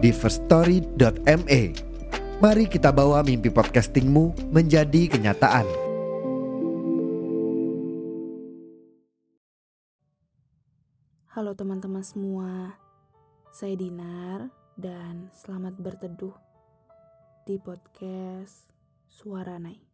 di firststory.me. Mari kita bawa mimpi podcastingmu menjadi kenyataan. Halo teman-teman semua, saya Dinar dan selamat berteduh di podcast Suara Nai.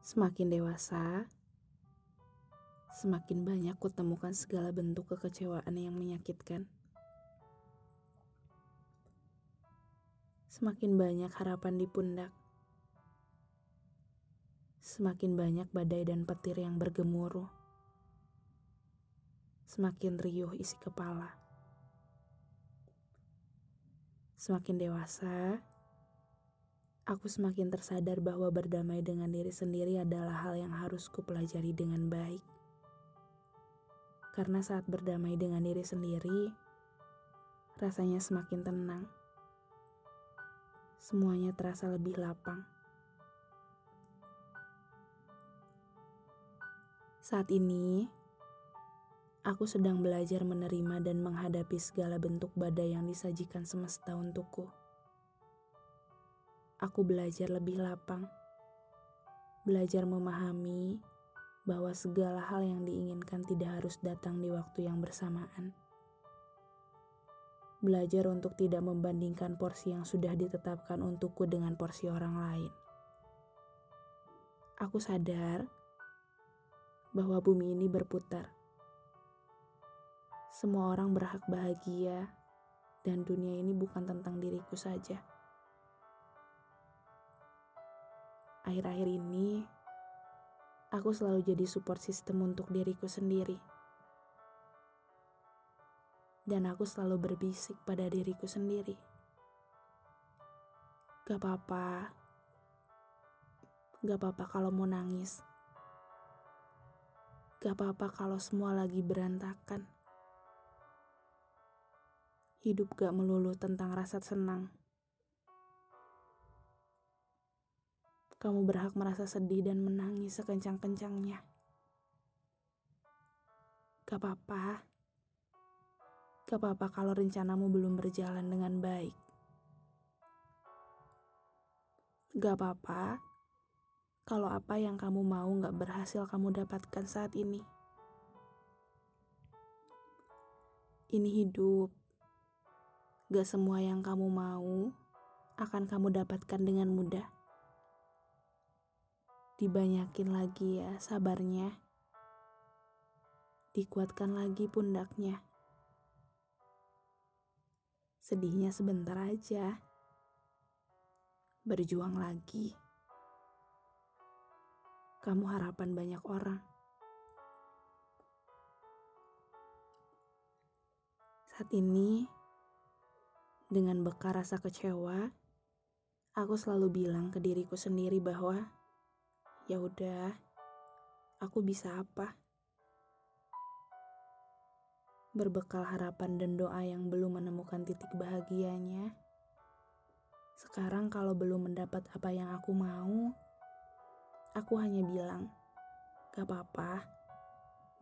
Semakin dewasa, semakin banyak kutemukan segala bentuk kekecewaan yang menyakitkan. Semakin banyak harapan di pundak. Semakin banyak badai dan petir yang bergemuruh. Semakin riuh isi kepala. Semakin dewasa, aku semakin tersadar bahwa berdamai dengan diri sendiri adalah hal yang harus kupelajari dengan baik. Karena saat berdamai dengan diri sendiri, rasanya semakin tenang. Semuanya terasa lebih lapang. Saat ini, aku sedang belajar menerima dan menghadapi segala bentuk badai yang disajikan semesta untukku aku belajar lebih lapang. Belajar memahami bahwa segala hal yang diinginkan tidak harus datang di waktu yang bersamaan. Belajar untuk tidak membandingkan porsi yang sudah ditetapkan untukku dengan porsi orang lain. Aku sadar bahwa bumi ini berputar. Semua orang berhak bahagia, dan dunia ini bukan tentang diriku saja. Akhir-akhir ini, aku selalu jadi support system untuk diriku sendiri. Dan aku selalu berbisik pada diriku sendiri. Gak apa-apa. Gak apa-apa kalau mau nangis. Gak apa-apa kalau semua lagi berantakan. Hidup gak melulu tentang rasa senang. Kamu berhak merasa sedih dan menangis sekencang-kencangnya. Gak apa-apa. Gak apa-apa kalau rencanamu belum berjalan dengan baik. Gak apa-apa kalau apa yang kamu mau gak berhasil kamu dapatkan saat ini. Ini hidup. Gak semua yang kamu mau akan kamu dapatkan dengan mudah. Dibanyakin lagi ya sabarnya. Dikuatkan lagi pundaknya. Sedihnya sebentar aja. Berjuang lagi. Kamu harapan banyak orang. Saat ini, dengan bekal rasa kecewa, aku selalu bilang ke diriku sendiri bahwa Ya udah, aku bisa apa? Berbekal harapan dan doa yang belum menemukan titik bahagianya, sekarang kalau belum mendapat apa yang aku mau, aku hanya bilang, gak apa-apa,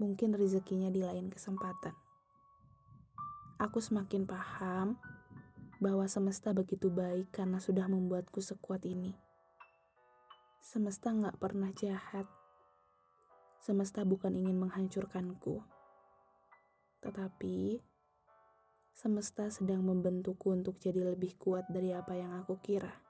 mungkin rezekinya di lain kesempatan. Aku semakin paham bahwa semesta begitu baik karena sudah membuatku sekuat ini. Semesta gak pernah jahat. Semesta bukan ingin menghancurkanku. Tetapi, semesta sedang membentukku untuk jadi lebih kuat dari apa yang aku kira.